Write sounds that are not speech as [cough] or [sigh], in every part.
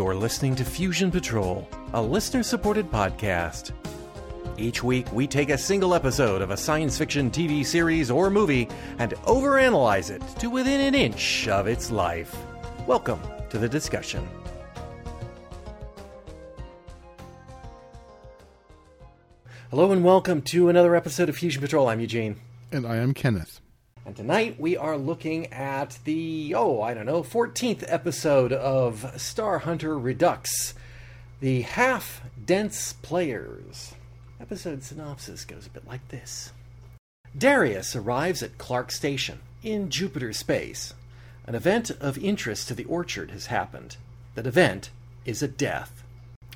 You're listening to Fusion Patrol, a listener supported podcast. Each week, we take a single episode of a science fiction TV series or movie and overanalyze it to within an inch of its life. Welcome to the discussion. Hello and welcome to another episode of Fusion Patrol. I'm Eugene. And I am Kenneth. And tonight we are looking at the, oh, I don't know, 14th episode of Star Hunter Redux The Half Dense Players. Episode synopsis goes a bit like this Darius arrives at Clark Station in Jupiter space. An event of interest to the Orchard has happened. That event is a death.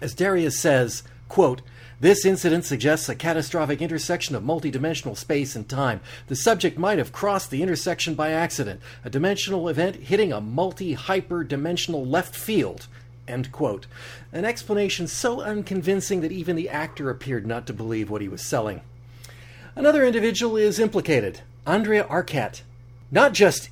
As Darius says, quote, this incident suggests a catastrophic intersection of multidimensional space and time. The subject might have crossed the intersection by accident, a dimensional event hitting a multi hyper dimensional left field. End quote. An explanation so unconvincing that even the actor appeared not to believe what he was selling. Another individual is implicated Andrea Arquette. Not just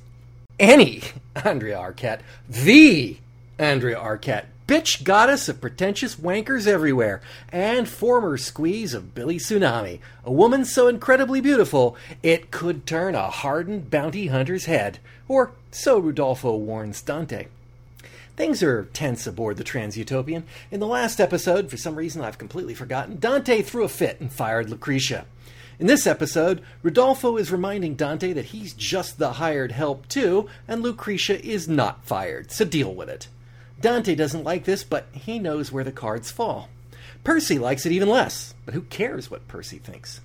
any [laughs] Andrea Arquette, the Andrea Arquette bitch goddess of pretentious wankers everywhere, and former squeeze of Billy Tsunami, a woman so incredibly beautiful it could turn a hardened bounty hunter's head, or so Rudolpho warns Dante. Things are tense aboard the Transutopian. In the last episode, for some reason I've completely forgotten, Dante threw a fit and fired Lucretia. In this episode, Rodolfo is reminding Dante that he's just the hired help too, and Lucretia is not fired, so deal with it. Dante doesn't like this, but he knows where the cards fall. Percy likes it even less, but who cares what Percy thinks?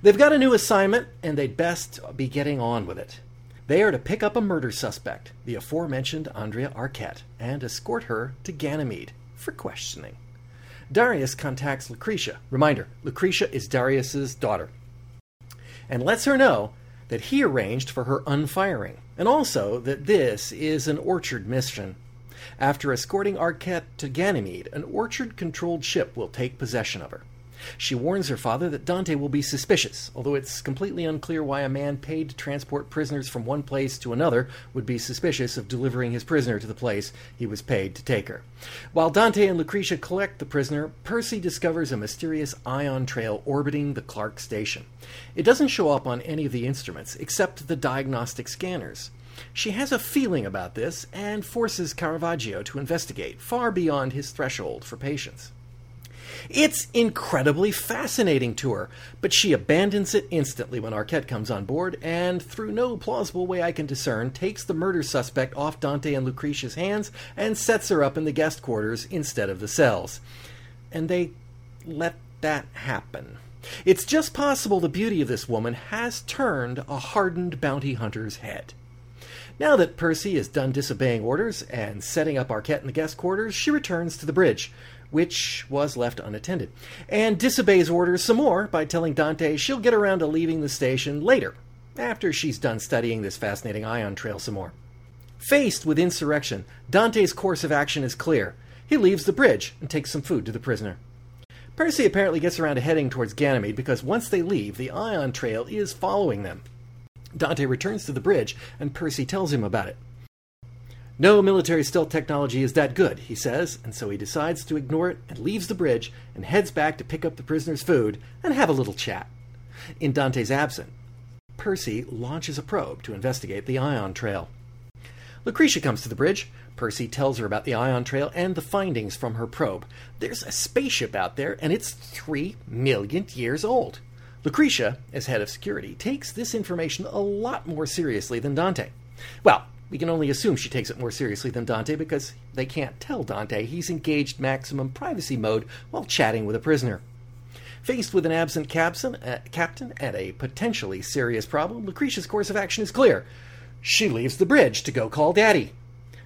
They've got a new assignment, and they'd best be getting on with it. They are to pick up a murder suspect, the aforementioned Andrea Arquette, and escort her to Ganymede for questioning. Darius contacts Lucretia. Reminder Lucretia is Darius's daughter. And lets her know that he arranged for her unfiring, and also that this is an orchard mission after escorting Arquette to Ganymede, an orchard controlled ship will take possession of her. She warns her father that Dante will be suspicious, although it's completely unclear why a man paid to transport prisoners from one place to another would be suspicious of delivering his prisoner to the place he was paid to take her. While Dante and Lucretia collect the prisoner, Percy discovers a mysterious ion trail orbiting the Clark station. It doesn't show up on any of the instruments except the diagnostic scanners. She has a feeling about this and forces Caravaggio to investigate far beyond his threshold for patience. It's incredibly fascinating to her, but she abandons it instantly when Arquette comes on board and, through no plausible way I can discern, takes the murder suspect off Dante and Lucretia's hands and sets her up in the guest quarters instead of the cells. And they let that happen. It's just possible the beauty of this woman has turned a hardened bounty hunter's head. Now that Percy is done disobeying orders and setting up Arquette in the guest quarters, she returns to the bridge, which was left unattended, and disobeys orders some more by telling Dante she'll get around to leaving the station later, after she's done studying this fascinating ion trail some more. Faced with insurrection, Dante's course of action is clear. He leaves the bridge and takes some food to the prisoner. Percy apparently gets around to heading towards Ganymede because once they leave, the ion trail is following them. Dante returns to the bridge, and Percy tells him about it. No military stealth technology is that good, he says, and so he decides to ignore it and leaves the bridge and heads back to pick up the prisoner's food and have a little chat. In Dante's absence, Percy launches a probe to investigate the ion trail. Lucretia comes to the bridge. Percy tells her about the ion trail and the findings from her probe. There's a spaceship out there, and it's three million years old. Lucretia, as head of security, takes this information a lot more seriously than Dante. Well, we can only assume she takes it more seriously than Dante because they can't tell Dante he's engaged maximum privacy mode while chatting with a prisoner. Faced with an absent captain, uh, captain and a potentially serious problem, Lucretia's course of action is clear. She leaves the bridge to go call Daddy.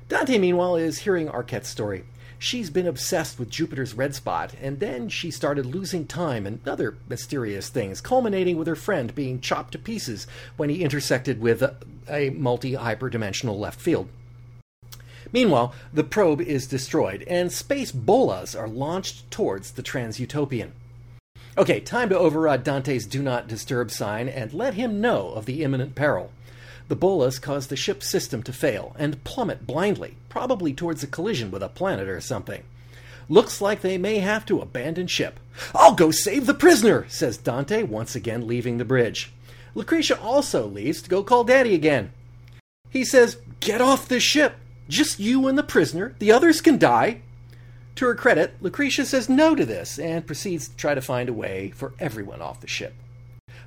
Dante, meanwhile, is hearing Arquette's story she's been obsessed with Jupiter's red spot, and then she started losing time and other mysterious things, culminating with her friend being chopped to pieces when he intersected with a, a multi hyperdimensional left field. Meanwhile, the probe is destroyed, and space bolas are launched towards the Transutopian. Okay, time to override Dante's do not disturb sign and let him know of the imminent peril. The bolas caused the ship's system to fail and plummet blindly, probably towards a collision with a planet or something. Looks like they may have to abandon ship. I'll go save the prisoner, says Dante, once again leaving the bridge. Lucretia also leaves to go call Daddy again. He says, Get off the ship. Just you and the prisoner. The others can die. To her credit, Lucretia says no to this and proceeds to try to find a way for everyone off the ship.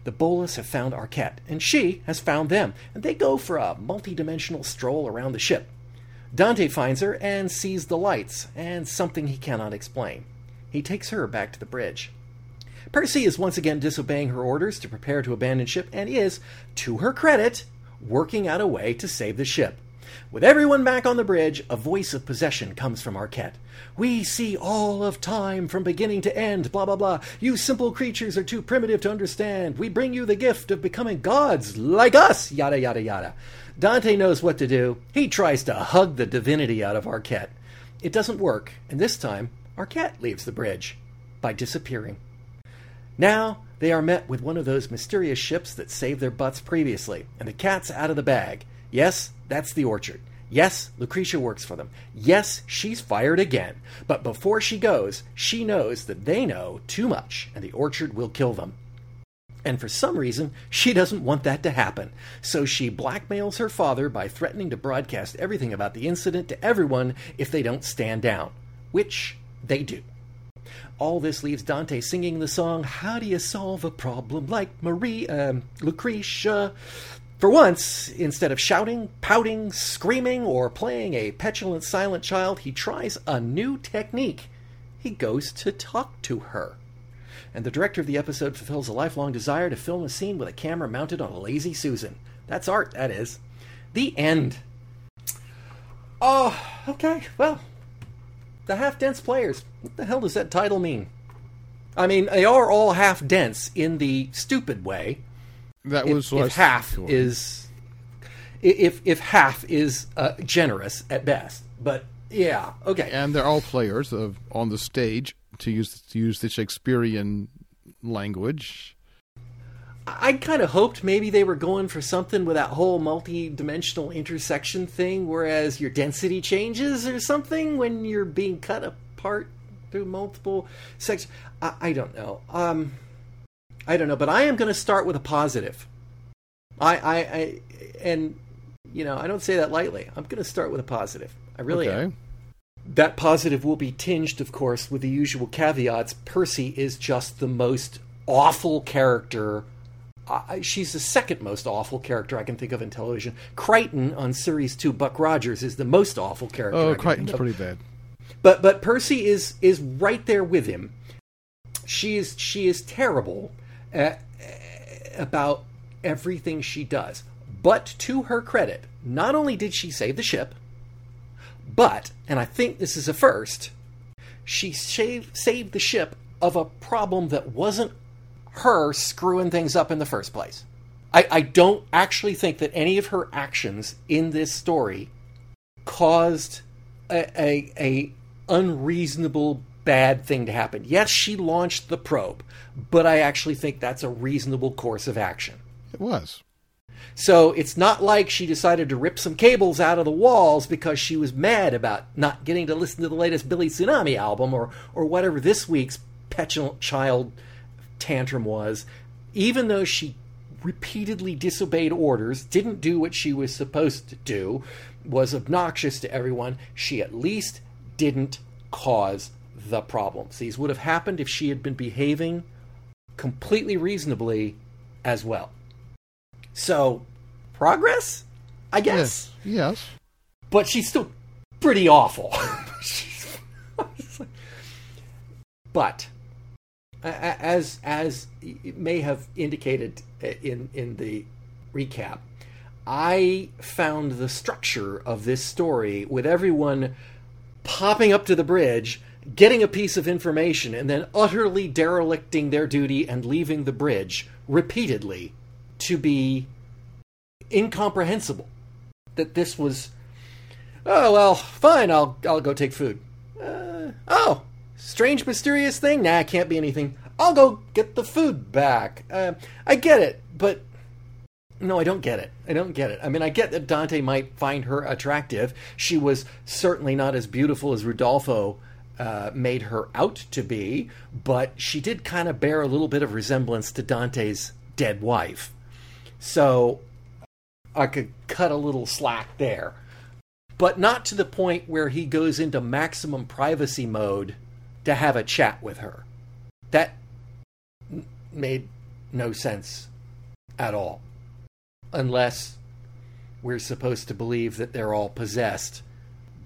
The Bolas have found Arquette, and she has found them, and they go for a multi-dimensional stroll around the ship. Dante finds her and sees the lights, and something he cannot explain. He takes her back to the bridge. Percy is once again disobeying her orders to prepare to abandon ship and is, to her credit, working out a way to save the ship. With everyone back on the bridge, a voice of possession comes from Arquette. We see all of time from beginning to end, blah blah blah. You simple creatures are too primitive to understand. We bring you the gift of becoming gods like us, yada yada yada. Dante knows what to do. He tries to hug the divinity out of Arquette. It doesn't work, and this time, Arquette leaves the bridge by disappearing. Now, they are met with one of those mysterious ships that saved their butts previously, and the cat's out of the bag. Yes, that's the orchard. Yes, Lucretia works for them. Yes, she's fired again. But before she goes, she knows that they know too much, and the orchard will kill them. And for some reason, she doesn't want that to happen. So she blackmails her father by threatening to broadcast everything about the incident to everyone if they don't stand down, which they do. All this leaves Dante singing the song How Do You Solve a Problem Like Marie, um, Lucretia? For once, instead of shouting, pouting, screaming, or playing a petulant silent child, he tries a new technique. He goes to talk to her and the director of the episode fulfills a lifelong desire to film a scene with a camera mounted on a lazy Susan. That's art, that is. The end. Oh, okay, well, the half dense players. What the hell does that title mean? I mean, they are all half dense in the stupid way. That was if, if half is if if half is uh, generous at best, but yeah, okay. And they're all players of on the stage to use to use the Shakespearean language. I kind of hoped maybe they were going for something with that whole multi-dimensional intersection thing, whereas your density changes or something when you're being cut apart through multiple sections. I, I don't know. Um, I don't know, but I am going to start with a positive. I, I, I, and you know, I don't say that lightly. I'm going to start with a positive. I really okay. am. That positive will be tinged, of course, with the usual caveats. Percy is just the most awful character. Uh, she's the second most awful character I can think of in television. Crichton on Series 2, Buck Rogers, is the most awful character. Oh, Crichton's pretty bad. But but Percy is is right there with him. She is she is terrible about everything she does. But to her credit, not only did she save the ship, but, and I think this is a first, she saved, saved the ship of a problem that wasn't her screwing things up in the first place. I, I don't actually think that any of her actions in this story caused a, a, a unreasonable bad thing to happen. Yes, she launched the probe, but I actually think that's a reasonable course of action. It was. So it's not like she decided to rip some cables out of the walls because she was mad about not getting to listen to the latest Billy Tsunami album or or whatever this week's petulant child tantrum was. Even though she repeatedly disobeyed orders, didn't do what she was supposed to do, was obnoxious to everyone, she at least didn't cause the problems. These would have happened if she had been behaving completely reasonably as well. So, progress? I guess. Yes. yes. But she's still pretty awful. [laughs] but as as it may have indicated in in the recap, I found the structure of this story with everyone popping up to the bridge, getting a piece of information, and then utterly derelicting their duty and leaving the bridge repeatedly to be incomprehensible that this was oh well fine i'll i'll go take food uh, oh strange mysterious thing nah it can't be anything i'll go get the food back uh, i get it but No, I don't get it. I don't get it. I mean, I get that Dante might find her attractive. She was certainly not as beautiful as Rudolfo uh, made her out to be, but she did kind of bear a little bit of resemblance to Dante's dead wife. So I could cut a little slack there. But not to the point where he goes into maximum privacy mode to have a chat with her. That made no sense at all unless we're supposed to believe that they're all possessed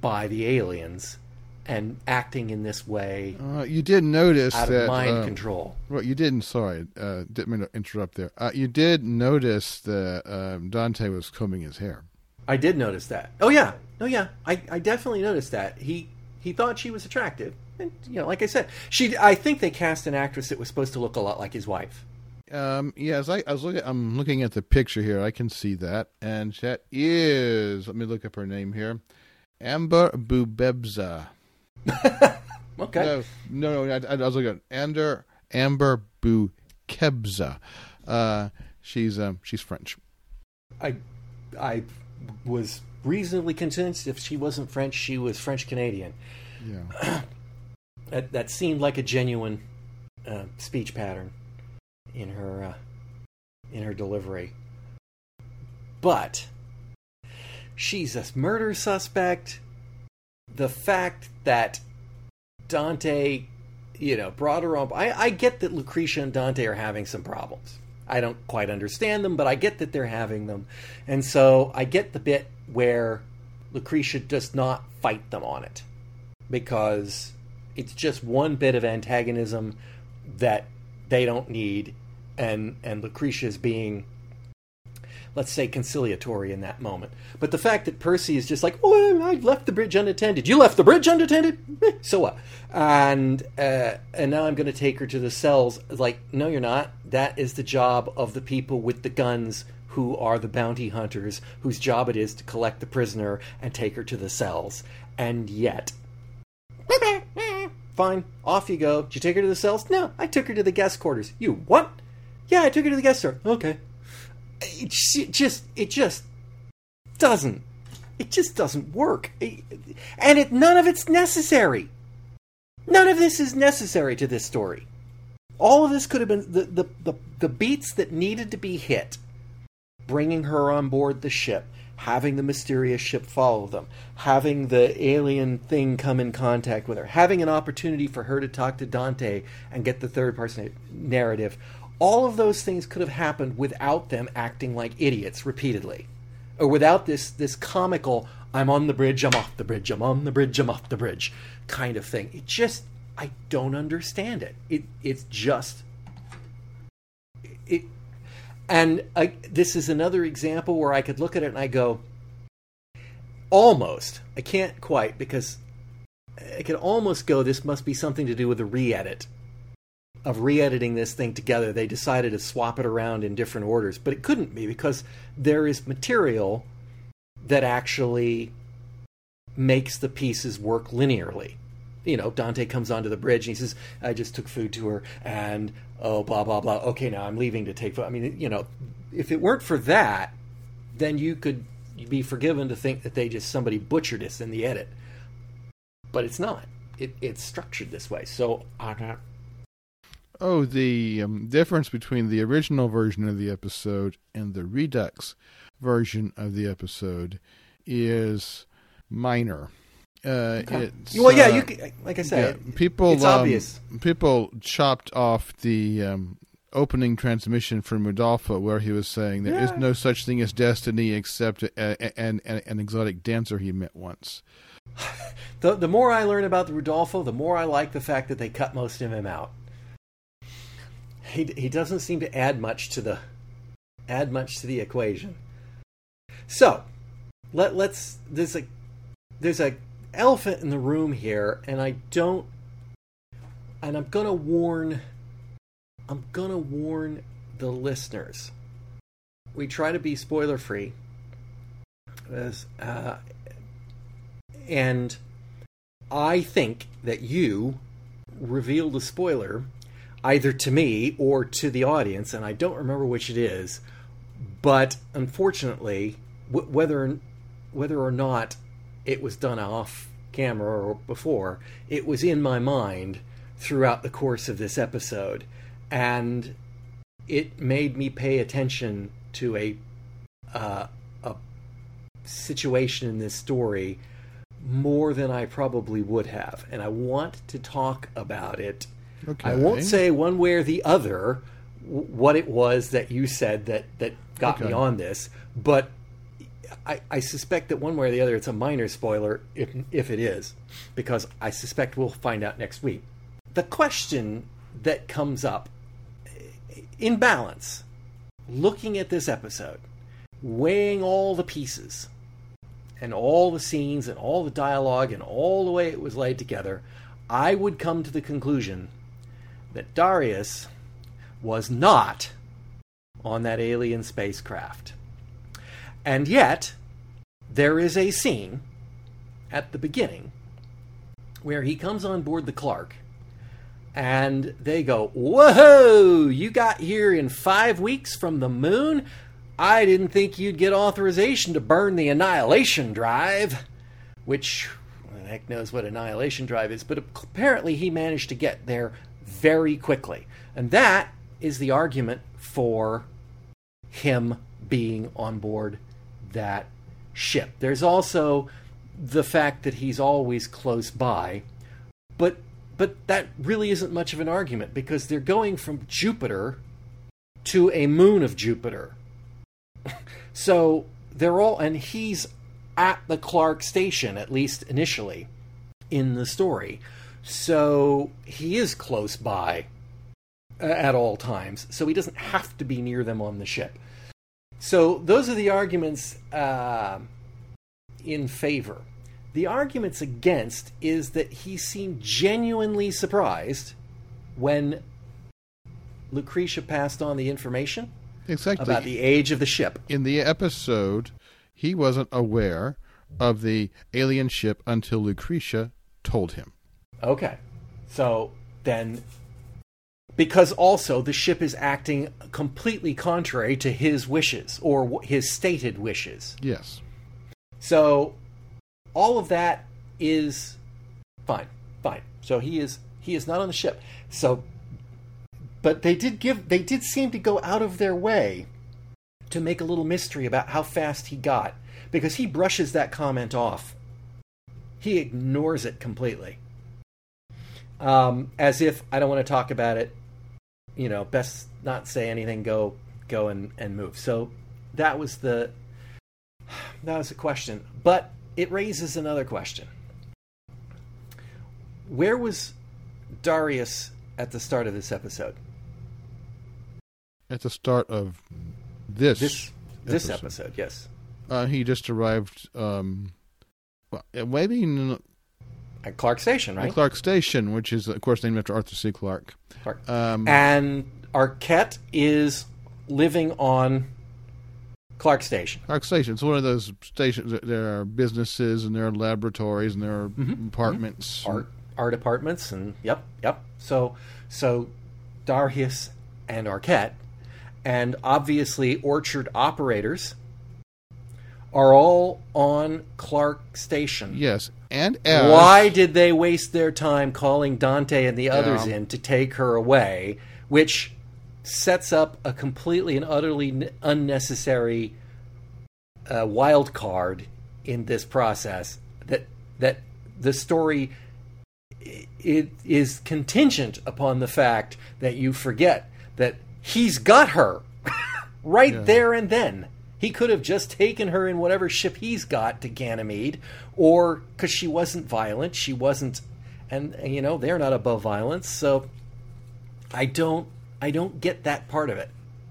by the aliens and acting in this way Uh, you did notice out that of mind um, control. Well, you didn't. Sorry, uh, didn't mean to interrupt there. Uh, you did notice that um, Dante was combing his hair. I did notice that. Oh yeah, oh yeah, I, I definitely noticed that. He he thought she was attractive, and you know, like I said, she. I think they cast an actress that was supposed to look a lot like his wife. Um, yes, I, I was looking. I'm looking at the picture here. I can see that, and that is. Let me look up her name here. Amber Bubebza. [laughs] Okay, No, no, no. I, I was looking at Ander Amber Bukebza. Uh, she's um, she's French. I I was reasonably convinced if she wasn't French, she was French Canadian. Yeah. [clears throat] That, that seemed like a genuine uh, speech pattern in her uh, in her delivery. But she's a murder suspect. The fact that Dante, you know, brought her on. I, I get that Lucretia and Dante are having some problems. I don't quite understand them, but I get that they're having them. And so I get the bit where Lucretia does not fight them on it because it's just one bit of antagonism that they don't need and and Lucretia is being let's say conciliatory in that moment. But the fact that Percy is just like, "Oh, I left the bridge unattended. You left the bridge unattended? So what?" And uh, and now I'm going to take her to the cells. Like, no, you're not. That is the job of the people with the guns who are the bounty hunters, whose job it is to collect the prisoner and take her to the cells. And yet, [laughs] fine, off you go. Did you take her to the cells? No, I took her to the guest quarters. You what? Yeah, I took her to the guest store. Okay it just it just doesn't it just doesn't work. And it none of it's necessary. None of this is necessary to this story. All of this could have been the the, the, the beats that needed to be hit bringing her on board the ship having the mysterious ship follow them having the alien thing come in contact with her having an opportunity for her to talk to dante and get the third person narrative all of those things could have happened without them acting like idiots repeatedly. Or without this this comical i'm on the bridge i'm off the bridge i'm on the bridge i'm off the bridge kind of thing. It just i don't understand it. It it's just it and I, this is another example where i could look at it and i go almost. I can't quite because i could almost go this must be something to do with the re-edit of re-editing this thing together they decided to swap it around in different orders. But it couldn't be because there is material that actually makes the pieces work linearly. You know dante comes onto the bridge and he says i just took food to her and oh blah blah blah. Okay now i'm leaving to take food. I mean you know if it weren't for that then you could be forgiven to think that they just somebody butchered this in the edit. But it's not. It, it's structured this way. So i'm not Oh, the um, difference between the original version of the episode and the Redux version of the episode is minor. Uh, it's, well, yeah, uh, you can, like I said, yeah, people it's um, obvious. People chopped off the um, opening transmission from Rodolfo, where he was saying there is Yeah. no such thing as destiny except a, a, an, an, exotic dancer he met once. [sighs] The the more I learn about the Rudolfo, the more I like the fact that they cut most of him out. He he doesn't seem to add much to the add much to the equation. So, let let's there's a there's a elephant in the room here, and I don't. And I'm gonna warn. I'm gonna warn the listeners. We try to be spoiler free. As uh, and I think that you revealed a spoiler either to me or to the audience, and I don't remember which it is, but unfortunately, w- whether whether or not it was done off camera or before, it was in my mind throughout the course of this episode, and it made me pay attention to a uh, a situation in this story more than I probably would have, and I want to talk about it. Okay. I won't say one way or the other what it was that you said that that got me on this, but I, I suspect that one way or the other it's a minor spoiler if if it is, because I suspect we'll find out next week. The question that comes up in balance, looking at this episode, weighing all the pieces and all the scenes and all the dialogue and all the way it was laid together, I would come to the conclusion that Darius was not on that alien spacecraft. And yet, there is a scene at the beginning where he comes on board the Clark and they go, Whoa, you got here in five weeks from the moon? I didn't think you'd get authorization to burn the Annihilation Drive. Which, the heck knows what Annihilation Drive is, but apparently he managed to get there very quickly. And that is the argument for him being on board that ship. There's also the fact that he's always close by, but but that really isn't much of an argument because they're going from Jupiter to a moon of Jupiter. [laughs] so they're all and he's at the Clark station at least initially in the story. So he is close by uh, at all times. So he doesn't have to be near them on the ship. So those are the arguments uh, in favor. The arguments against is that he seemed genuinely surprised when Lucretia passed on the information Exactly. about the age of the ship. In the episode, he wasn't aware of the alien ship until Lucretia told him. Okay. So then, because also the ship is acting completely contrary to his wishes or his stated wishes. Yes. So all of that is fine, fine. So he is he is not on the ship. So, but they did give they did seem to go out of their way to make a little mystery about how fast he got because he brushes that comment off. He ignores it completely, um, as if I don't want to talk about it. You know, best not say anything. Go go and and move. So that was the that was a question. But it raises another question. Where was Darius at the start of this episode? At the start of this, This this Episode. episode, yes. uh, he just arrived. Um, well, maybe At Clark Station, right? Clark Station, which is of course named after Arthur C. Clarke. Clark. Um, And Arquette is living on Clark Station. Clark Station. It's one of those stations. that There are businesses and there are laboratories and there are apartments. Mm-hmm. art art apartments and yep yep so so Darius and Arquette and obviously orchard operators are all on Clark Station. Yes, and Why did they waste their time calling Dante and the others Yeah. in to take her away, which sets up a completely and utterly unnecessary uh, wild card in this process that that the story it is contingent upon the fact that you forget that he's got her [laughs] right Yeah. there and then. He could have just taken her in whatever ship he's got to Ganymede, or because she wasn't violent, she wasn't, and, you know they're not above violence. So I don't, I don't get that part of it.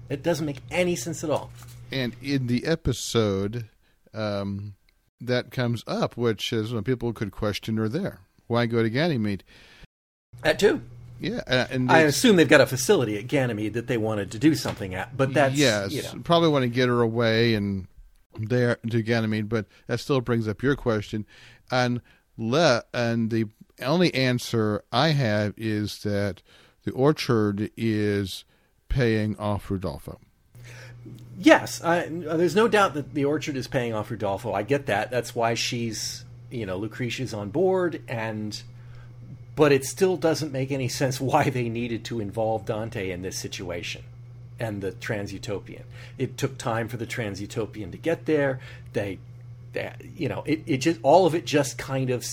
It doesn't make any sense at all. and in the episode um, that comes up, which is when people could question her there. Why go to Ganymede? That too. Yeah, uh, and I assume they've got a facility at Ganymede that they wanted to do something at, but that's yes, you know, probably want to get her away and there to Ganymede, but that still brings up your question. And le and the only answer I have is that the orchard is paying off Rudolfo. Yes, I, there's no doubt that the orchard is paying off Rodolfo. I get that. That's why she's, you know, Lucretia's on board, and but it still doesn't make any sense why they needed to involve Dante in this situation and the Transutopian. It took time for the Transutopian to get there. They, they you know, it, it just all of it just kind of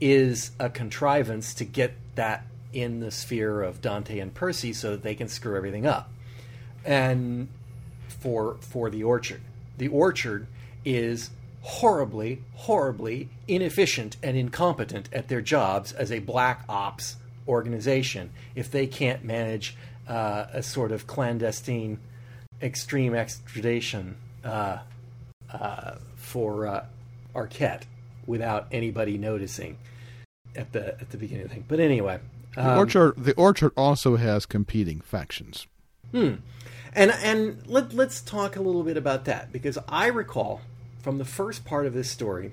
is a contrivance to get that in the sphere of Dante and Percy so that they can screw everything up. And for for the orchard. The orchard is horribly, horribly inefficient and incompetent at their jobs as a black ops organization if they can't manage uh, a sort of clandestine extreme extradition uh, uh, for uh, Arquette without anybody noticing at the at the beginning of the thing. But anyway, um, the orchard the orchard also has competing factions. Hmm. And and let, let's talk a little bit about that because I recall from the first part of this story.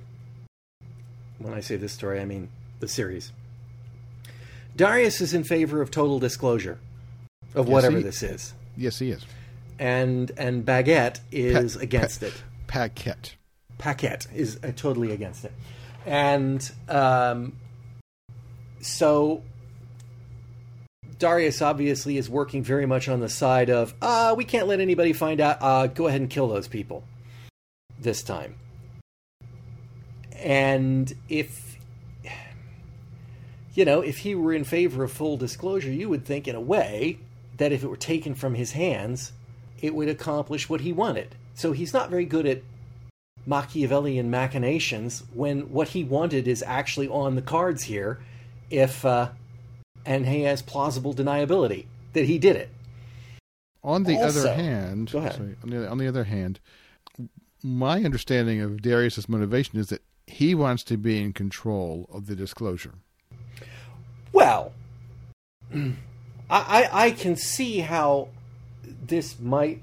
When I say this story, I mean the series. Darius is in favor of total disclosure of yes, whatever he, this is. Yes, he is. And and Baguette is pa- against pa- it. Paquette. Paquette is uh, totally against it. And um, so Darius obviously is working very much on the side of, uh, we can't let anybody find out. Uh, go ahead and kill those people this time. And if, you know, if he were in favor of full disclosure, you would think, in a way, that if it were taken from his hands, it would accomplish what he wanted. So he's not very good at Machiavellian machinations when what he wanted is actually on the cards here. If, uh, and he has plausible deniability that he did it. On the also, other hand, sorry, on, the, on the other hand, my understanding of Darius's motivation is that he wants to be in control of the disclosure. Well, I, I, can see how this might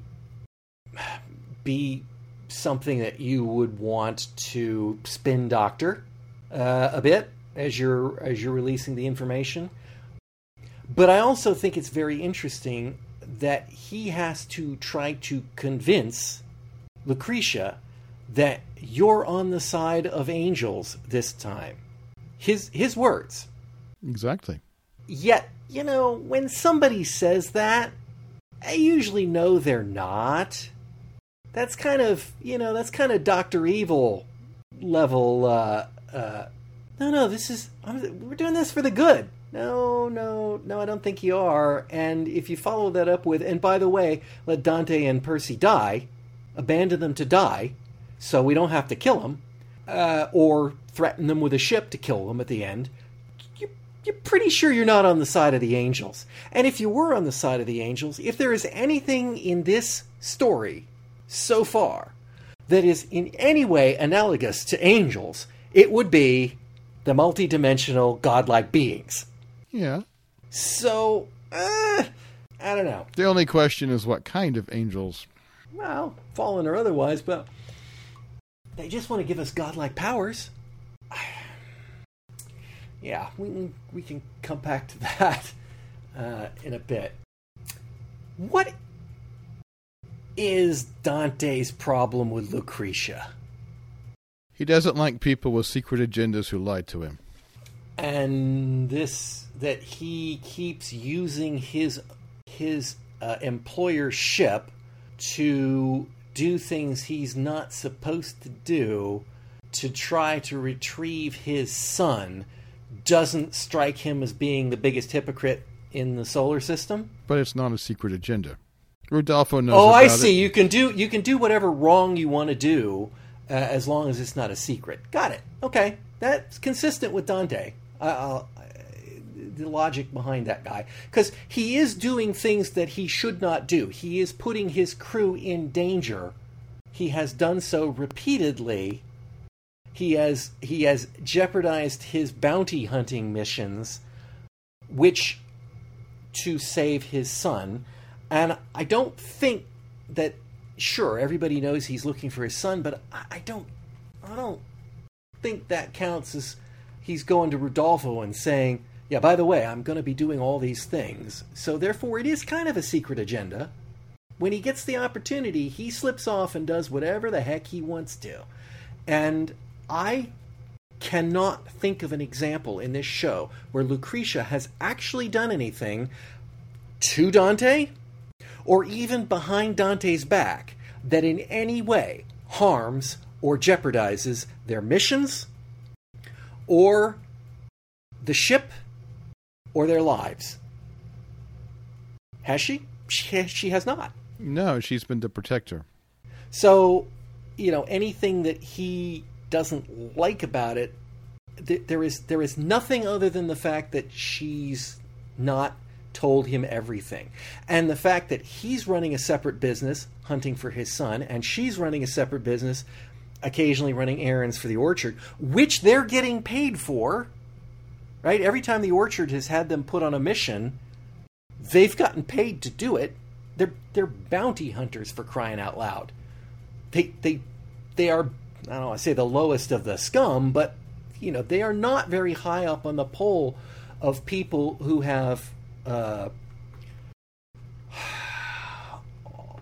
be something that you would want to spin doctor uh, a bit as you're as you're releasing the information. But I also think it's very interesting that he has to try to convince Lucretia that you're on the side of angels this time. His his words. Exactly. Yet, you know, when somebody says that, I usually know they're not. That's kind of, you know, that's kind of Doctor Evil level. Uh, uh, no, no, this is I'm, we're doing this for the good no, no, no, I don't think you are. And if you follow that up with, and by the way, let Dante and Percy die, abandon them to die, so we don't have to kill them, uh, or threaten them with a ship to kill them at the end, you, you're pretty sure you're not on the side of the angels. And if you were on the side of the angels, if there is anything in this story so far that is in any way analogous to angels, it would be the multidimensional godlike beings. Yeah. So, uh, I don't know. The only question is what kind of angels. Well, fallen or otherwise, but they just want to give us godlike powers. [sighs] yeah, we we can come back to that uh, in a bit. What is Dante's problem with Lucretia? He doesn't like people with secret agendas who lie to him. And this that he keeps using his his uh, employer ship to do things he's not supposed to do to try to retrieve his son doesn't strike him as being the biggest hypocrite in the solar system. But it's not a secret agenda. Rodolfo knows. Oh, I see. It. You can do you can do whatever wrong you want to do, uh, as long as it's not a secret. Got it. Okay, that's consistent with Dante. I'll, the logic behind that guy because he is doing things that he should not do. He is putting his crew in danger. He has done so repeatedly. He has he has jeopardized his bounty hunting missions, which to save his son. And I don't think that sure everybody knows he's looking for his son, but I, I don't I don't think that counts as he's going to Rodolfo and saying, yeah, by the way, I'm going to be doing all these things. So therefore, it is kind of a secret agenda. when he gets the opportunity, he slips off and does whatever the heck he wants to. And I cannot think of an example in this show where Lucretia has actually done anything to Dante or even behind Dante's back that in any way harms or jeopardizes their missions or the ship or their lives. Has she? She, she has not. No, she's been the protector. So, you know, anything that he doesn't like about it, th- there is there is nothing other than the fact that she's not told him everything. And the fact that he's running a separate business hunting for his son and she's running a separate business occasionally running errands for the orchard, which they're getting paid for. Right? Every time the orchard has had them put on a mission, they've gotten paid to do it. They're they're bounty hunters for crying out loud. They they they are I don't want to say the lowest of the scum, but you know they are not very high up on the pole of people who have uh,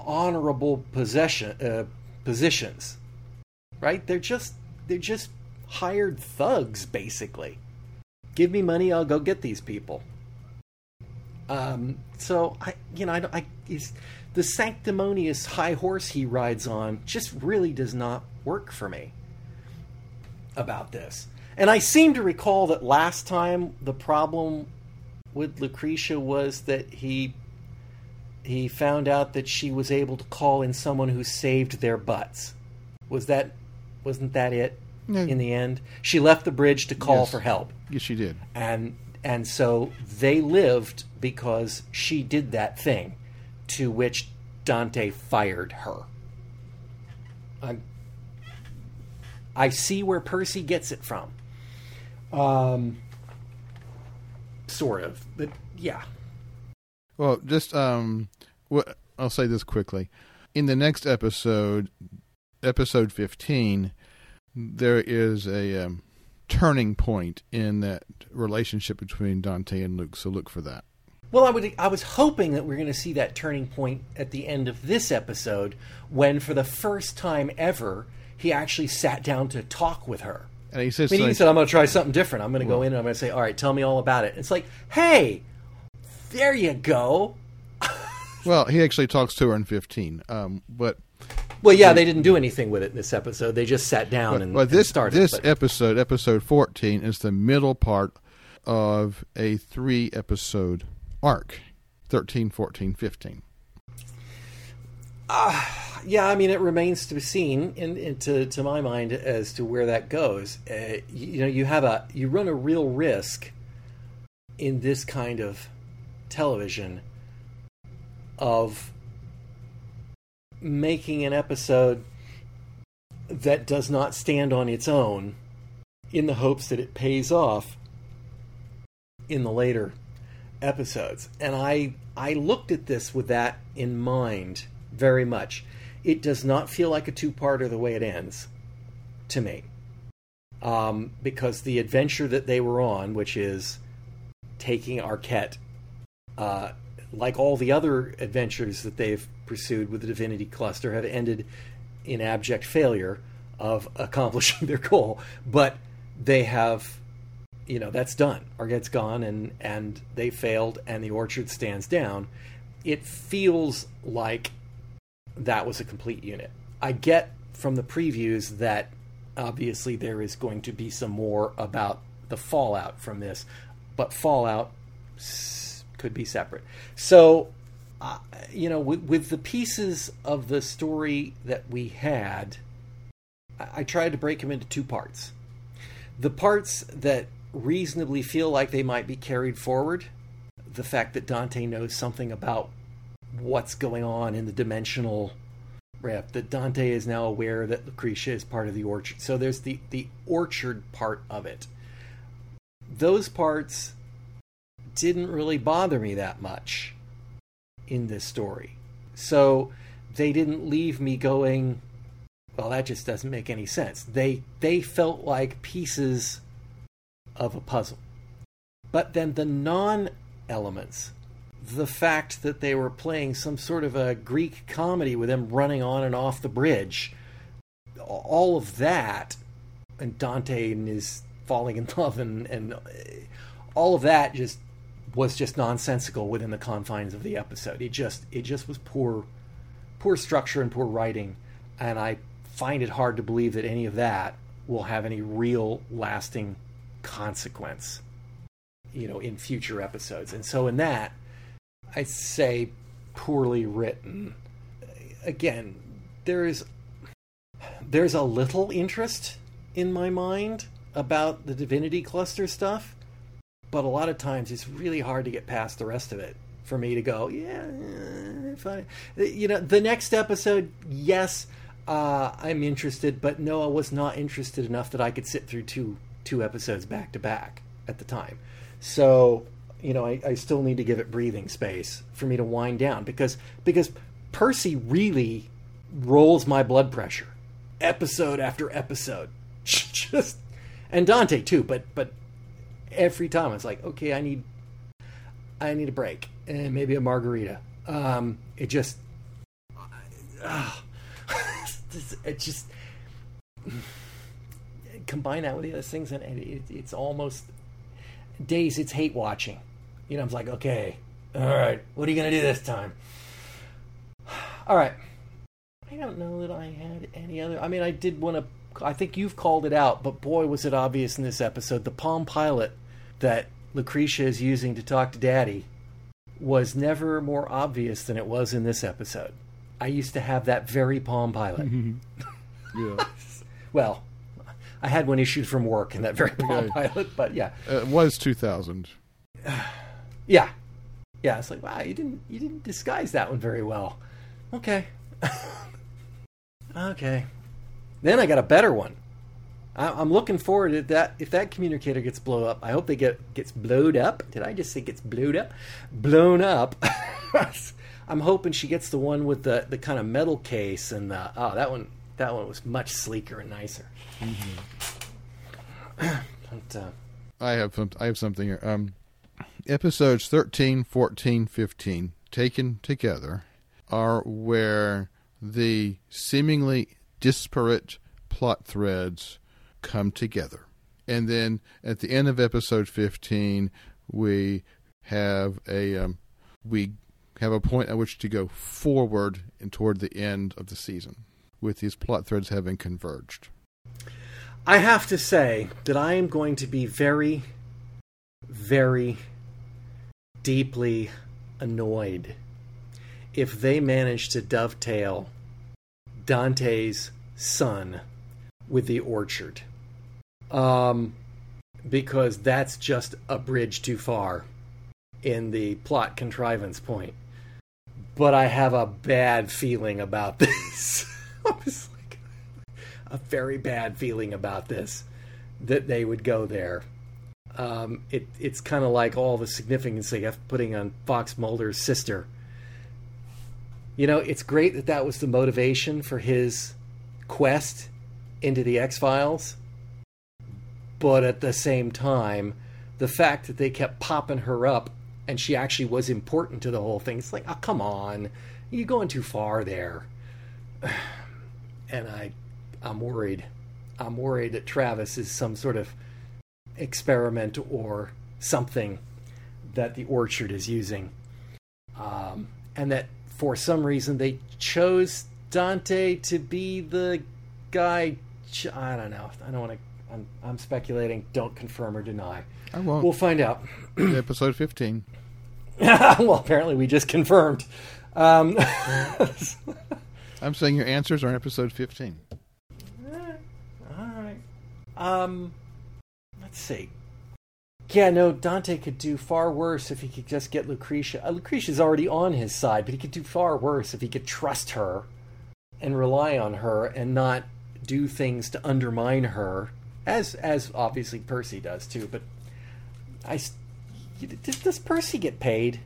honorable possession uh, positions, right? They're just they're just hired thugs, basically. Give me money, I'll go get these people. Um, so I, you know, I, I the sanctimonious high horse he rides on just really does not work for me about this. And I seem to recall that last time the problem with Lucretia was that he he found out that she was able to call in someone who saved their butts. Was that wasn't that it in the end? She left the bridge to call Yes. for help. Yes, she did. And and so they lived because she did that thing to which Dante fired her. I I see where Percy gets it from. Um sort of. But yeah. Well, just um, what I'll say this quickly. In the next episode, episode fifteen, there is a um, turning point in that relationship between Dante and Luke. So look for that. Well, I would. I was hoping that we are going to see that turning point at the end of this episode, when for the first time ever, he actually sat down to talk with her. And he says, I mean, he said I'm going to try something different. I'm going to go in and I'm going to say, all right, tell me all about it." It's like, hey, there you go. well, he actually talks to her in fifteen. Um, but Well, yeah, they didn't do anything with it in this episode. They just sat down and, and this started. this but- episode, episode fourteen, is the middle part of a three episode arc. 13, 14, 15. yeah, I mean, it remains to be seen, in, in to to my mind, as to where that goes. Uh, you, you know, you have a you run a real risk in this kind of television of making an episode that does not stand on its own, in the hopes that it pays off in the later episodes. And I I looked at this with that in mind very much. It does not feel like a two-parter the way it ends to me. Um, because the adventure that they were on, which is taking Arquette, uh, like all the other adventures that they've pursued with the Divinity Cluster, have ended in abject failure of [laughs] accomplishing their goal. But they have you know that's done. Arquette's gone and and they failed and the orchard stands down. It feels like that was a complete unit. I get from the previews that obviously there is going to be some more about the fallout from this but fallout could be separate. So uh, you know with, with the pieces of the story that we had I, I tried to break them into two parts. The parts that reasonably feel like they might be carried forward the fact that dante knows something about what's going on in the dimensional rep that dante is now aware that lucretia is part of the orchard. So there's the the orchard part of it. Those parts didn't really bother me that much in this story so they didn't leave me going well that just doesn't make any sense they they felt like pieces of a puzzle but then the non elements the fact that they were playing some sort of a Greek comedy with them running on and off the bridge. All of that, and Dante and his falling in love, and, and all of that just was just nonsensical within the confines of the episode. It just it just was poor poor structure and poor writing, and I find it hard to believe that any of that will have any real lasting consequence, you know, in future episodes. And so in that, I say poorly written. Again, there's there's a little interest in my mind about the divinity cluster stuff, but a lot of times it's really hard to get past the rest of it for me to go, yeah, fine. You know, the next episode, yes, uh, I'm interested, but no, I was not interested enough that I could sit through two two episodes back to back at the time. So, you know, I, I still need to give it breathing space for me to wind down because because Percy really rolls my blood pressure episode after episode. [laughs] Just and Dante too, but but every time it's like, okay, I need I need a break and maybe a margarita. Um, it just, [sighs] uh, it just combine that with the other things, and it, it's almost days. It's hate watching. You know, I'm like, okay, all right, what are you gonna do this time? [sighs] All right. I don't know that I had any other. I mean, I did want to. I think you've called it out, but boy, was it obvious in this episode. The Palm Pilot that Lucretia is using to talk to Daddy was never more obvious than it was in this episode. I used to have that very Palm Pilot. [laughs] yeah. well, I had one issued from work in that very Palm okay. Pilot, but yeah, uh, it was two thousand. [sighs] yeah, yeah. It's like wow, you didn't you didn't disguise that one very well. Okay, [laughs] okay. Then I got a better one. I'm looking forward to that. If that communicator gets blown up, I hope they get gets blowed up. Did I just say gets blowed up? Blown up. [laughs] I'm hoping she gets the one with the, the kind of metal case and the, oh that one that one was much sleeker and nicer. Mm-hmm. but, uh, I have some, I have something here. Um, episodes 13, 14, 15 taken together are where the seemingly disparate plot threads come together. And then at the end of episode 15, we have a um, we have a point at which to go forward and toward the end of the season, with these plot threads having converged. I have to say that I am going to be very, very deeply annoyed if they manage to dovetail Dante's son with the orchard um, because that's just a bridge too far in the plot contrivance point. But I have a bad feeling about [laughs] this. I was like a very bad feeling about this that they would go there. Um, it, it's kind of like all the significance they have putting on Fox Mulder's sister. You know, it's great that that was the motivation for his quest into the X Files but at the same time, the fact that they kept popping her up and she actually was important to the whole thing, it's like, oh, come on, you're going too far there. [sighs] And I, I'm worried. I'm worried that Travis is some sort of experiment or something that the orchard is using. Um, and that for some reason they chose Dante to be the guy. I don't know. I don't want to I'm, I'm speculating. Don't confirm or deny. I won't. We'll find out. Episode 15. [laughs] well, apparently we just confirmed. Um, I'm saying your answers are in episode 15. all right. Um, let's see. Yeah, no, Dante could do far worse if he could just get Lucretia. Uh, Lucretia's already on his side, but he could do far worse if he could trust her and rely on her and not do things to undermine her as as obviously Percy does too. But I does does Percy get paid?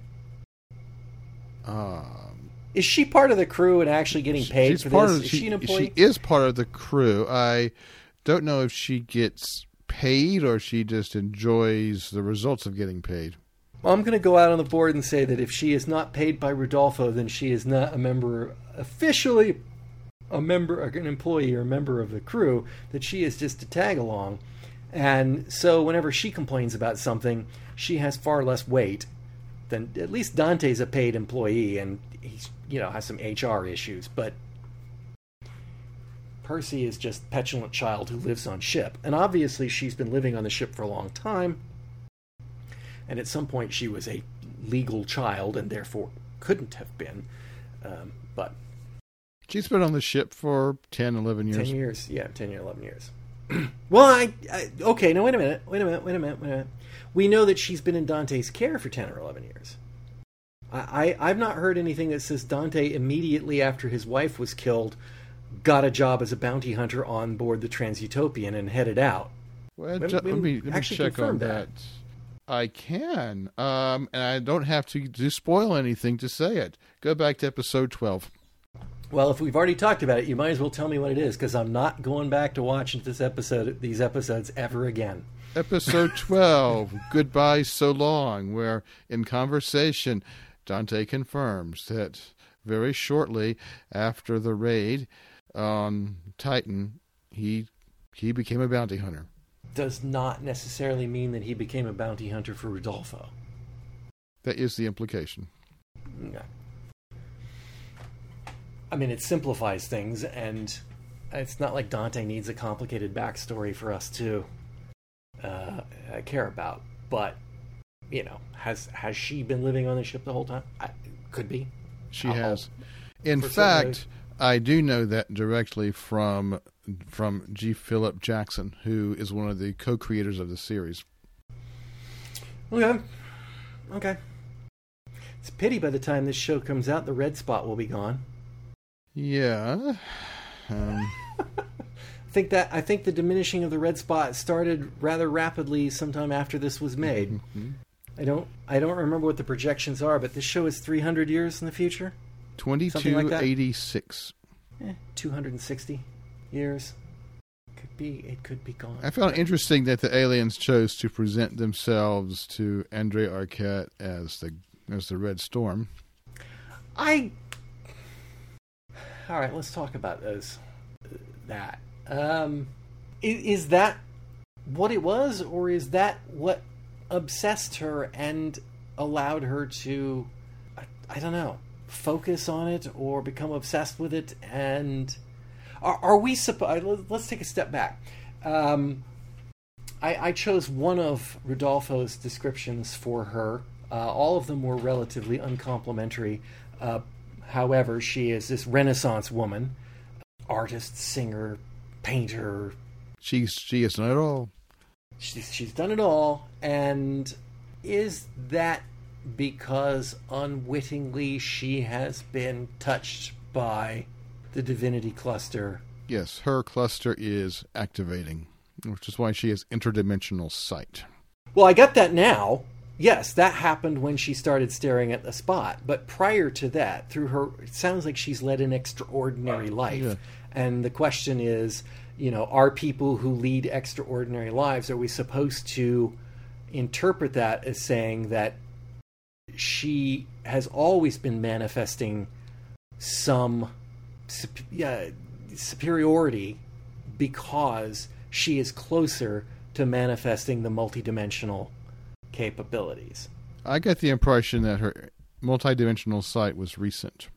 Um, is she part of the crew and actually getting paid for this? Of, is she, she an employee? She is part of the crew. I don't know if she gets paid or she just enjoys the results of getting paid. Well, I'm going to go out on the board and say that if she is not paid by Rodolfo, then she is not a member officially a member, an employee or member of the crew. That she is just a tag along, and so whenever she complains about something, she has far less weight than at least Dante's a paid employee and he's you know has some HR issues, but Percy is just petulant child who lives on ship, and obviously she's been living on the ship for a long time. And at some point, she was a legal child and therefore couldn't have been. Um, but she's been on the ship for 10, 11 years. 10 years, yeah, 10 years, 11 years. [clears throat] well, I, I, okay. No, wait a minute. Wait a minute. Wait a minute. Wait a minute. We know that she's been in Dante's care for ten or eleven years. I, I I've not heard anything that says Dante immediately after his wife was killed got a job as a bounty hunter on board the Transutopian and headed out. Well, let, me, let me check on that. that. I can, um, and I don't have to, to spoil anything to say it. Go back to episode twelve. Well, if we've already talked about it, you might as well tell me what it is because I'm not going back to watching this episode, these episodes ever again. Episode [laughs] 12, Goodbye So Long, where in conversation, Dante confirms that very shortly after the raid on Titan, he he became a bounty hunter. Does not necessarily mean that he became a bounty hunter for Rodolfo. That is the implication. No. I mean, it simplifies things, and it's not like Dante needs a complicated backstory for us to uh, care about. But you know, has has she been living on the ship the whole time? I, could be. She I'll has. In fact, I do know that directly from from G. Philip Jackson, who is one of the co-creators of the series. Okay. Okay. It's a pity by the time this show comes out, the red spot will be gone. Yeah. Um. [laughs] I think that I think the diminishing of the red spot started rather rapidly sometime after this was made. Mm-hmm. I don't I don't remember what the projections are, but this show is 300 years in the future. 2286. Like eh, 260 years. Could be it could be gone. I found it interesting that the aliens chose to present themselves to Andre Arquette as the as the Red Storm. I all right, let's talk about those. That um, is, is that what it was, or is that what obsessed her and allowed her to, I, I don't know, focus on it or become obsessed with it? And are, are we supposed? Let's take a step back. Um, I, I, chose one of Rodolfo's descriptions for her. Uh, all of them were relatively uncomplimentary. Uh, However, she is this Renaissance woman, artist, singer, painter. She's she has done it all. She's she's done it all, and is that because unwittingly she has been touched by the divinity cluster? Yes, her cluster is activating, which is why she has interdimensional sight. Well, I got that now yes, that happened when she started staring at the spot. But prior to that, through her, it sounds like she's led an extraordinary life. Yeah. And the question is, you know, are people who lead extraordinary lives, are we supposed to interpret that as saying that she has always been manifesting some uh, superiority because she is closer to manifesting the multidimensional capabilities. I get the impression that her multidimensional sight was recent.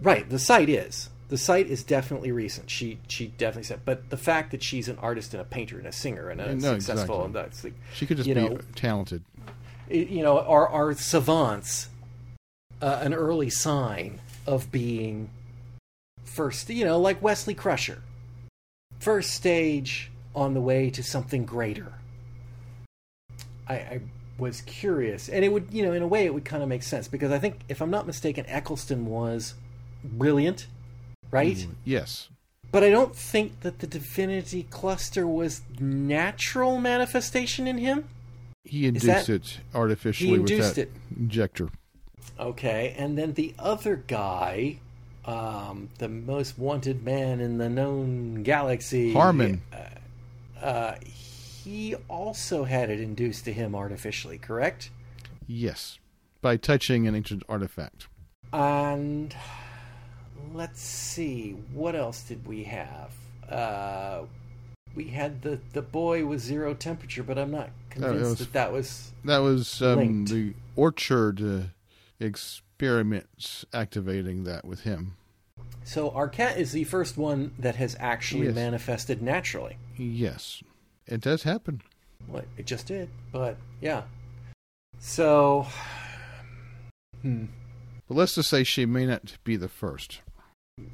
Right, the sight is. The sight is definitely recent. She she definitely said, but the fact that she's an artist and a painter and a singer and a no, successful exactly. and that's like she could just be know, talented. You know, are are savants uh, an early sign of being first? You know, like Wesley Crusher, first stage on the way to something greater. I, I was curious, and it would, you know, in a way, it would kind of make sense because I think, if I'm not mistaken, Eccleston was brilliant, right? Mm, yes. But I don't think that the divinity cluster was natural manifestation in him. He induced that, it artificially he induced with that it. injector. Okay, and then the other guy, um, the most wanted man in the known galaxy, Harmon. Uh, uh, he also had it induced to him artificially, correct? Yes, by touching an ancient artifact. And let's see, what else did we have? Uh, we had the, the boy with zero temperature, but I'm not convinced was- that that was. That was um, the orchard uh, experiments activating that with him. So our cat is the first one that has actually Yes. manifested naturally. Yes, it does happen. Well, it just did, but yeah. So, hmm. But let's just say she may not be the first.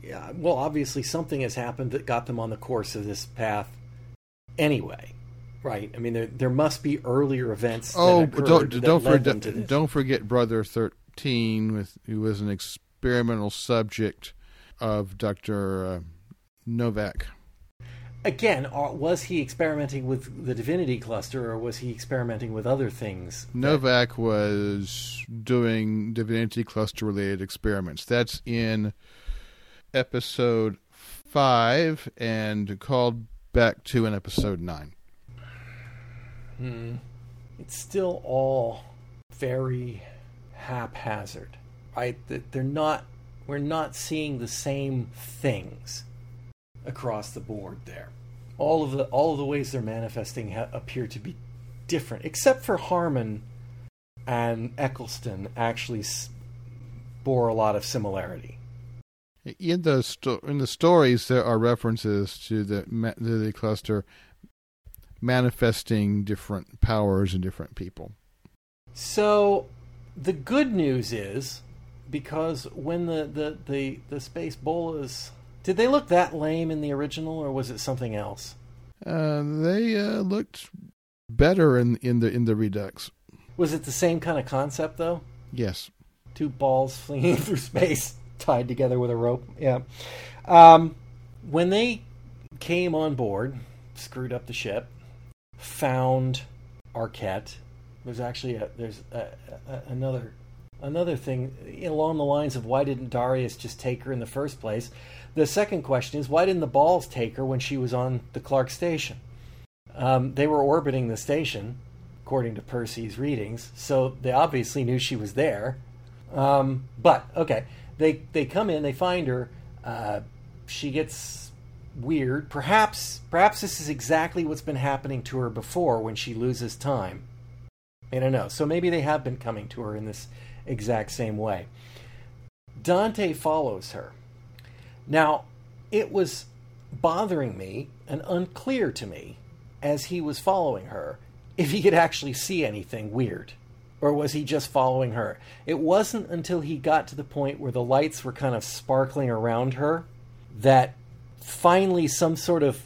Yeah, well, obviously something has happened that got them on the course of this path anyway, right? I mean, there there must be earlier events. Oh, don't don't forget don't forget Brother Thirteen, with who was an experimental subject of Doctor uh, Novak. Again, uh, was he experimenting with the divinity cluster, or was he experimenting with other things? Novak was doing divinity cluster related experiments. That's in episode five and called back to in episode nine. Hmm. It's still all very haphazard, right? That they're not. We're not seeing the same things across the board there. All of the all of the ways they're manifesting ha- appear to be different, except for Harmon and Eccleston actually s- bore a lot of similarity. In the sto- in the stories, there are references to the ma- to the cluster manifesting different powers in different people. So the good news is because when the the the, the space bolas did they look that lame in the original or was it something else? Uh, they uh, looked better in in the in the Redux. Was it the same kind of concept though? Yes. Two balls [laughs] flinging through space tied together with a rope. Yeah. Um, when they came on board, screwed up the ship, found Arquette. There's actually a, there's a, a, another another thing along the lines of why didn't Darius just take her in the first place? The second question is why didn't the balls take her when she was on the Clark station? Um, they were orbiting the station, according to Percy's readings, so they obviously knew she was there. Um, but okay, they they come in, they find her. Uh, she gets weird. Perhaps perhaps this is exactly what's been happening to her before when she loses time. I don't know. So maybe they have been coming to her in this exact same way. Dante follows her. Now, it was bothering me and unclear to me as he was following her if he could actually see anything weird. Or was he just following her? It wasn't until he got to the point where the lights were kind of sparkling around her that finally some sort of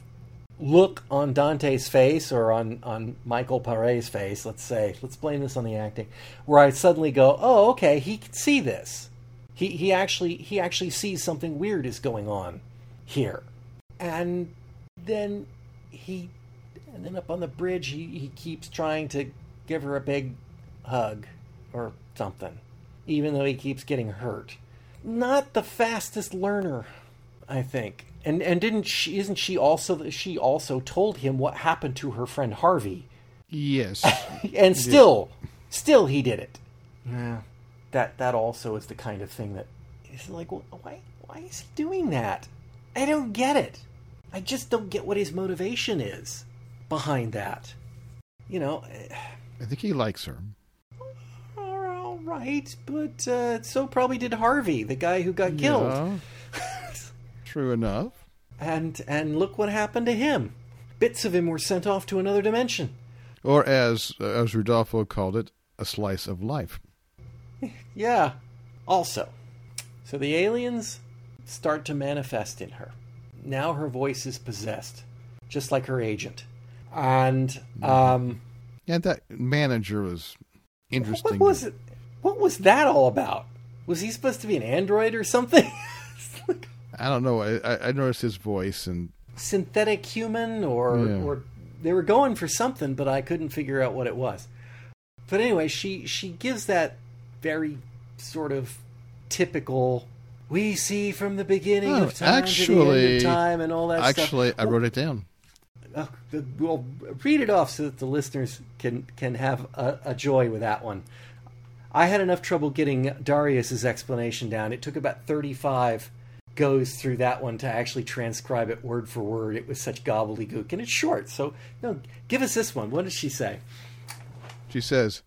look on Dante's face or on, on Michael Pare's face, let's say, let's blame this on the acting, where I suddenly go, oh, okay, he can see this. He, he actually he actually sees something weird is going on here. And then he and then up on the bridge he, he keeps trying to give her a big hug or something. Even though he keeps getting hurt. Not the fastest learner, I think. And and didn't she isn't she also she also told him what happened to her friend Harvey Yes. [laughs] and still still he did it yeah that that also is the kind of thing that is like why why is he doing that i don't get it i just don't get what his motivation is behind that you know eh, I think he likes her. all right but uh, so probably did harvey the guy who got killed Yeah. [laughs] True enough. and and look what happened to him bits of him were sent off to another dimension Or as uh, as Rudolfo called it, a slice of life. Yeah. Also, so the aliens start to manifest in her. Now her voice is possessed, just like her agent. And um, And that manager was interesting. what was it? What was that all about? Was he supposed to be an android or something? [laughs] I don't know. I, I- I noticed his voice, and Synthetic human, or Yeah. or they were going for something, but I couldn't figure out what it was. But anyway, she she gives that very sort of typical. We see from the beginning Oh, of time to the actually- end of time, and all that stuff. actually, I wrote it down. Uh, well, read it off so that the listeners can can have a, a joy with that one. I had enough trouble getting Darius's explanation down. It took about 35 goes through that one to actually transcribe it word for word. It was such gobbledygook, and it's short. So, no, give us this one. What does she say? She says,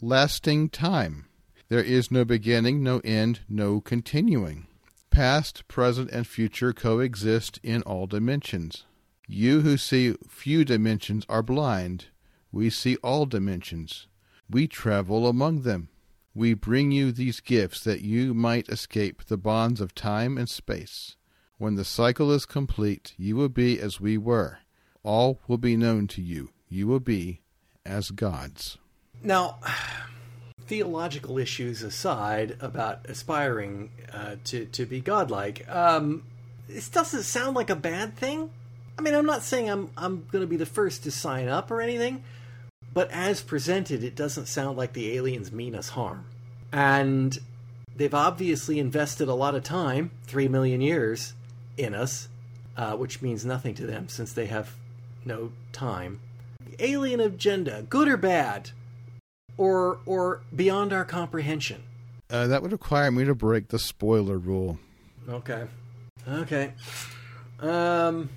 lasting time. There is no beginning, no end, no continuing. Past, present, and future coexist in all dimensions. You who see few dimensions are blind. We see all dimensions. We travel among them. We bring you these gifts that you might escape the bonds of time and space. When the cycle is complete, you will be as we were. All will be known to you. You will be as gods. Now, [sighs] theological issues aside about aspiring uh, to to be godlike, um, this doesn't sound like a bad thing. I mean, I'm not saying I'm I'm going to be the first to sign up or anything, but as presented, it doesn't sound like the aliens mean us harm, and they've obviously invested a lot of time, three million years, in us, uh, which means nothing to them since they have no time. Alien agenda, good or bad, or or beyond our comprehension. Uh, that would require me to break the spoiler rule. Okay. Okay. Um.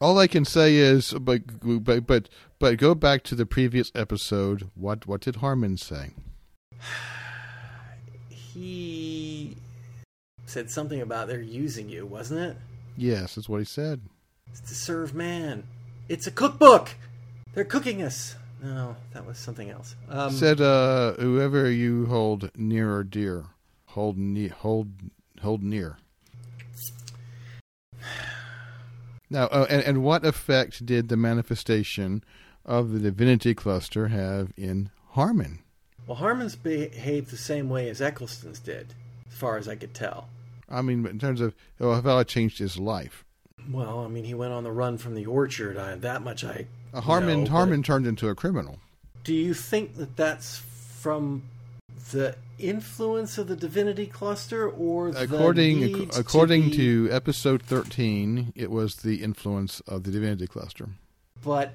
All I can say is, but but but but go back to the previous episode. What what did Harmon say? [sighs] He said something about they're using you, wasn't it? Yes, that's what he said. It's to serve man. It's a cookbook. They're cooking us. No, that was something else. Um, said, uh, "Whoever you hold near or dear, hold ne- hold hold near." [sighs] Now, uh, and, and what effect did the manifestation of the divinity cluster have in Harmon? well, Harmon's behaved the same way as Eccleston's did, as far as I could tell. I mean, in terms of oh, how it changed his life. Well, I mean, he went on the run from the orchard. I, that much I. Uh, Harmon Harmon turned into a criminal. Do you think that that's from the influence of the divinity cluster, or the According according to, to, episode thirteen, it was the influence of the divinity cluster. but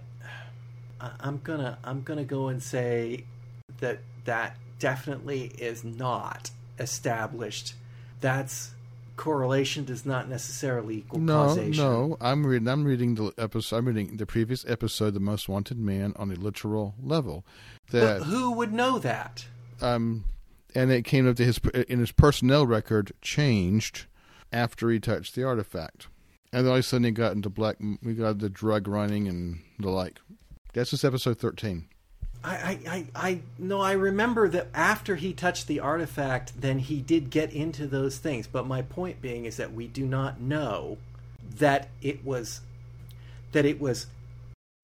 I'm gonna I'm gonna go and say that that definitely is not established. That's correlation does not necessarily equal No, causation. no, I'm reading. I'm reading the episode. I'm reading the previous episode, "The Most Wanted Man," on a literal level. But That who would know that? um, and it came up to his in his personnel record changed after he touched the artifact, and then all of a sudden he got into black. We got the drug running and the like. That's just episode thirteen. I, I, I, no, I remember that after he touched the artifact, then he did get into those things. But my point being is that we do not know that it was that it was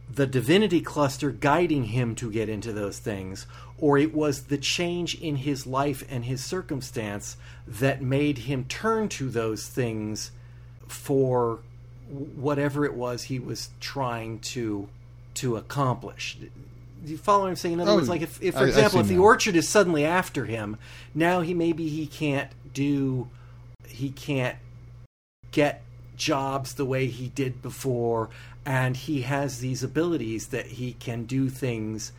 the divinity cluster guiding him to get into those things, or it was the change in his life and his circumstance that made him turn to those things for whatever it was he was trying to to accomplish. You follow what I'm saying? In other Oh, words, like if, if for I- example, if the orchard is suddenly after him, now he maybe he can't do, he can't get jobs the way he did before, and he has these abilities that he can do things.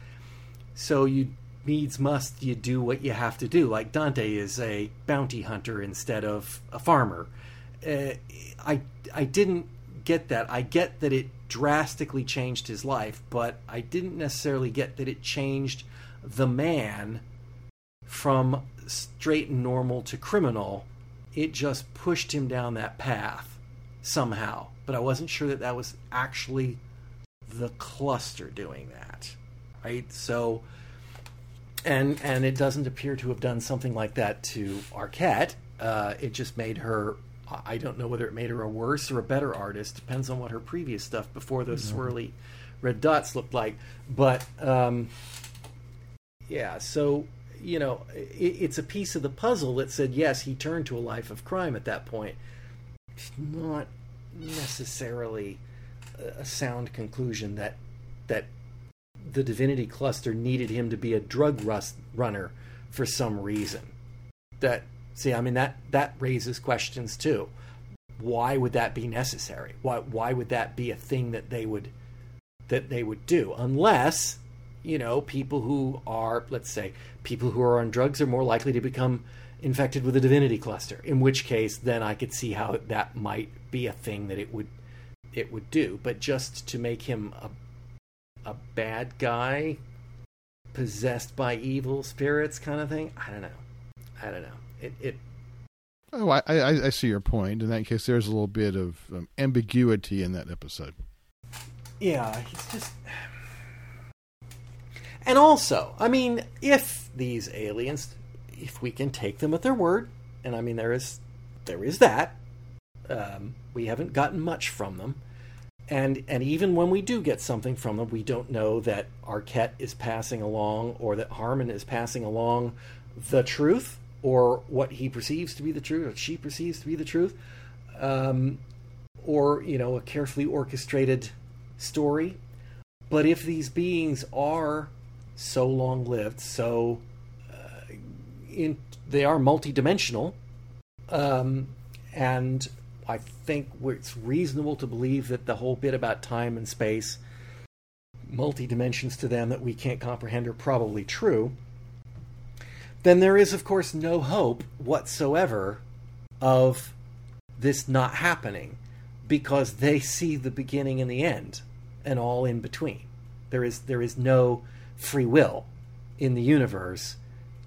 So you needs must you do what you have to do. Like Dante is a bounty hunter instead of a farmer. Uh, I I didn't get that. I get that it drastically changed his life, but I didn't necessarily get that it changed the man from straight and normal to criminal. It just pushed him down that path somehow. But I wasn't sure that that was actually the cluster doing that. Right? So and and it doesn't appear to have done something like that to Arquette. Uh, it just made her. I don't know whether it made her a worse or a better artist. Depends on what her previous stuff before those swirly red dots looked like. But um, yeah, so you know, it, it's a piece of the puzzle that said yes, he turned to a life of crime at that point. It's not necessarily a a sound conclusion that that the divinity cluster needed him to be a drug rust runner for some reason. That see, I mean that that raises questions too. Why would that be necessary? Why why would that be a thing that they would that they would do? Unless you know, people who are, let's say, people who are on drugs are more likely to become infected with a divinity cluster. In which case, then I could see how that might be a thing that it would it would do. But just to make him a a bad guy possessed by evil spirits kind of thing, I don't know. I don't know. It it Oh, I, I, I see your point. In that case, there's a little bit of um, ambiguity in that episode. Yeah, he's just. And also, I mean, if these aliens, if we can take them at their word, and I mean there is, there is that. Um, we haven't gotten much from them, and and even when we do get something from them, we don't know that Arquette is passing along or that Harmon is passing along the truth or what he perceives to be the truth, or she perceives to be the truth, um, or you know a carefully orchestrated story. But if these beings are so long lived, so uh, in, they are multidimensional, um, and I think it's reasonable to believe that the whole bit about time and space, multi dimensions to them that we can't comprehend, are probably true then there is, of course, no hope whatsoever of this not happening because they see the beginning and the end and all in between. There is there is no free will in the universe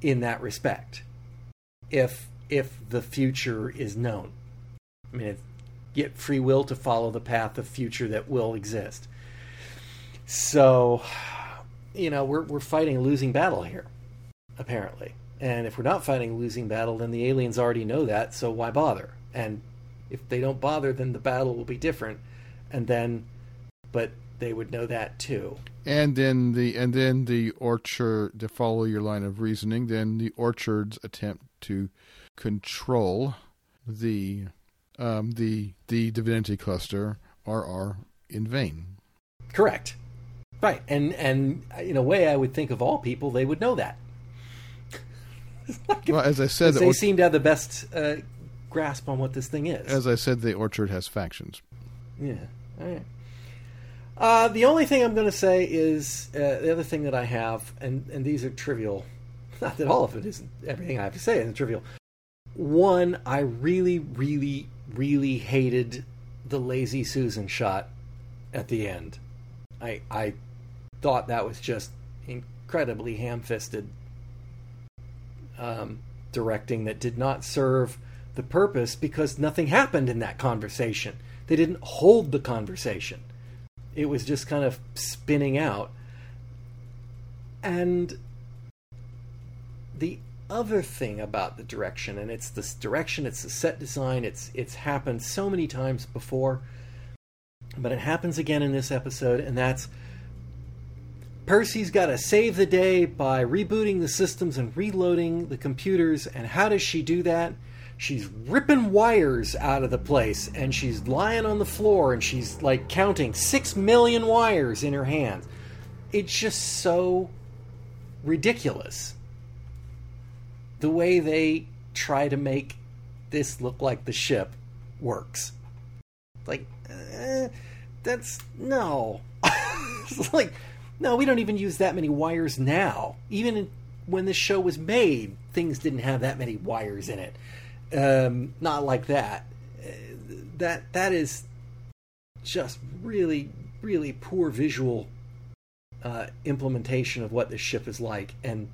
in that respect. If if the future is known, I mean, get free will to follow the path of future that will exist. So, you know, we're we're fighting a losing battle here, apparently. And if we're not fighting a losing battle, then the aliens already know that, so why bother? And if they don't bother, then the battle will be different. And then, but they would know that too. And then the and then the orchard to follow your line of reasoning, then the orchard's attempt to control the um, the the divinity cluster are are in vain. Correct. Right. And and in a way I would think of all people they would know that. [laughs] like well, as I said, they seem to have the best uh, grasp on what this thing is. As I said, the orchard has factions. Yeah. All right. Uh, the only thing I'm going to say is uh, the other thing that I have, and, and these are trivial. [laughs] Not that all of it isn't everything I have to say is trivial. One, I really, really, really hated the lazy Susan shot at the end. I I thought that was just incredibly ham-fisted um, directing that did not serve the purpose because nothing happened in that conversation. They didn't hold the conversation. It was just kind of spinning out. And the other thing about the direction, and it's this direction, it's the set design, it's it's happened so many times before, but it happens again in this episode, and that's Percy's got to save the day by rebooting the systems and reloading the computers. And how does she do that? She's ripping wires out of the place and she's lying on the floor and she's like counting six million wires in her hands. It's just so ridiculous. The way they try to make this look like the ship works. Like, uh, that's no. [laughs] like no, we don't even use that many wires now. Even when this show was made, things didn't have that many wires in it. Um, not like that. Uh, that that is just really, really poor visual uh, implementation of what this ship is like, and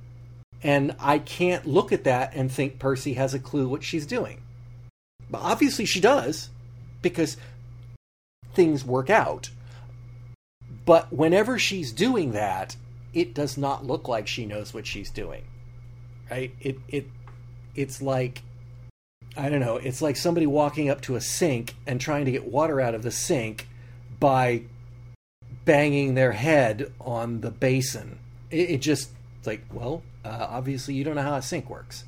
and I can't look at that and think Percy has a clue what she's doing. But obviously she does, because things work out. But whenever she's doing that, it does not look like she knows what she's doing. Right? It it it's like I don't know, it's like somebody walking up to a sink and trying to get water out of the sink by banging their head on the basin. It, it just like, well, uh, obviously you don't know how a sink works,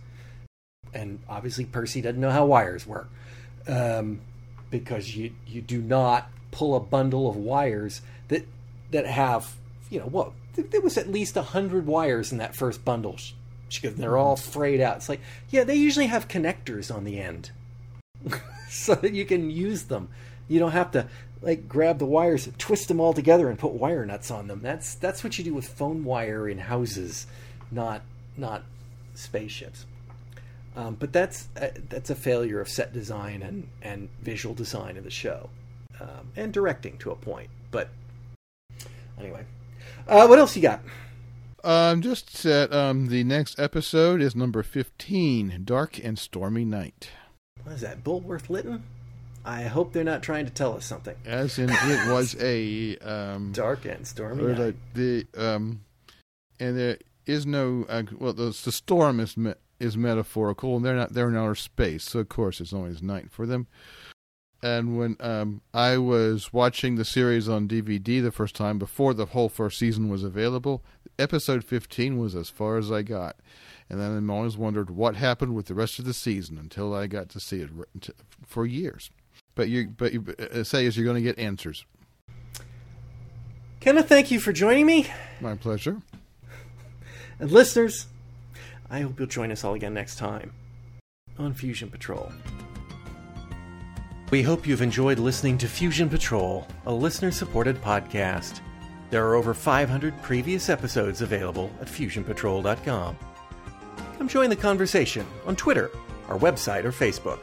and obviously Percy doesn't know how wires work, um, because you you do not pull a bundle of wires that have, you know, what? There was at least a hundred wires in that first bundle. Because they're all frayed out. It's like, yeah, they usually have connectors on the end. [laughs] so that you can use them. You don't have to like grab the wires, twist them all together, and put wire nuts on them. That's that's what you do with phone wire in houses, not not spaceships. Um, but that's uh, that's a failure of set design and and visual design of the show, um, and directing to a point. But anyway, uh, what else you got? Um, just that um, the next episode is number fifteen, "Dark and Stormy Night." What is that, Bulwer-Lytton? I hope they're not trying to tell us something. As in, it was a um, [laughs] dark and stormy or night. the, the um, and there is no uh, well, the, the storm is me- is metaphorical, and they're not they're in outer space, so of course it's always night for them. And when um, I was watching the series on DVD the first time before the whole first season was available, episode fifteen was as far as I got, and then I always wondered what happened with the rest of the season until I got to see it for years. But you, but you uh, say is you're going to get answers. Kenneth, thank you for joining me. My pleasure. And listeners, I hope you'll join us all again next time on Fusion Patrol. We hope you've enjoyed listening to Fusion Patrol, a listener supported podcast. There are over 500 previous episodes available at fusionpatrol.com. Come join the conversation on Twitter, our website, or Facebook.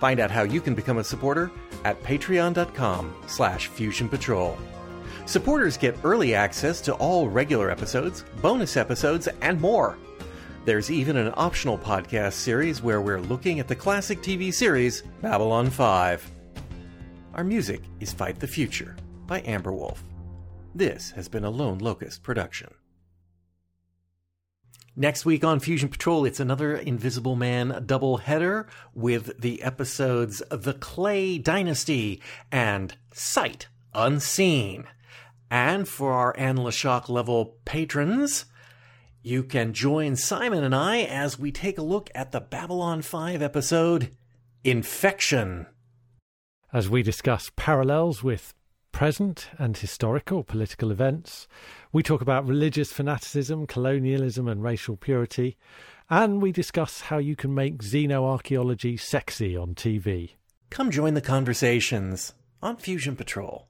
Find out how you can become a supporter at patreon.com slash fusionpatrol. Supporters get early access to all regular episodes, bonus episodes, and more. There's even an optional podcast series where we're looking at the classic TV series Babylon 5. Our music is Fight the Future by Amber Wolf. This has been a Lone Locust production. Next week on Fusion Patrol, it's another Invisible Man double header with the episodes The Clay Dynasty and Sight Unseen. And for our Anne LeShock level patrons, you can join Simon and I as we take a look at the Babylon 5 episode Infection. As we discuss parallels with present and historical political events, we talk about religious fanaticism, colonialism, and racial purity, and we discuss how you can make xenoarchaeology sexy on TV. Come join the conversations on Fusion Patrol.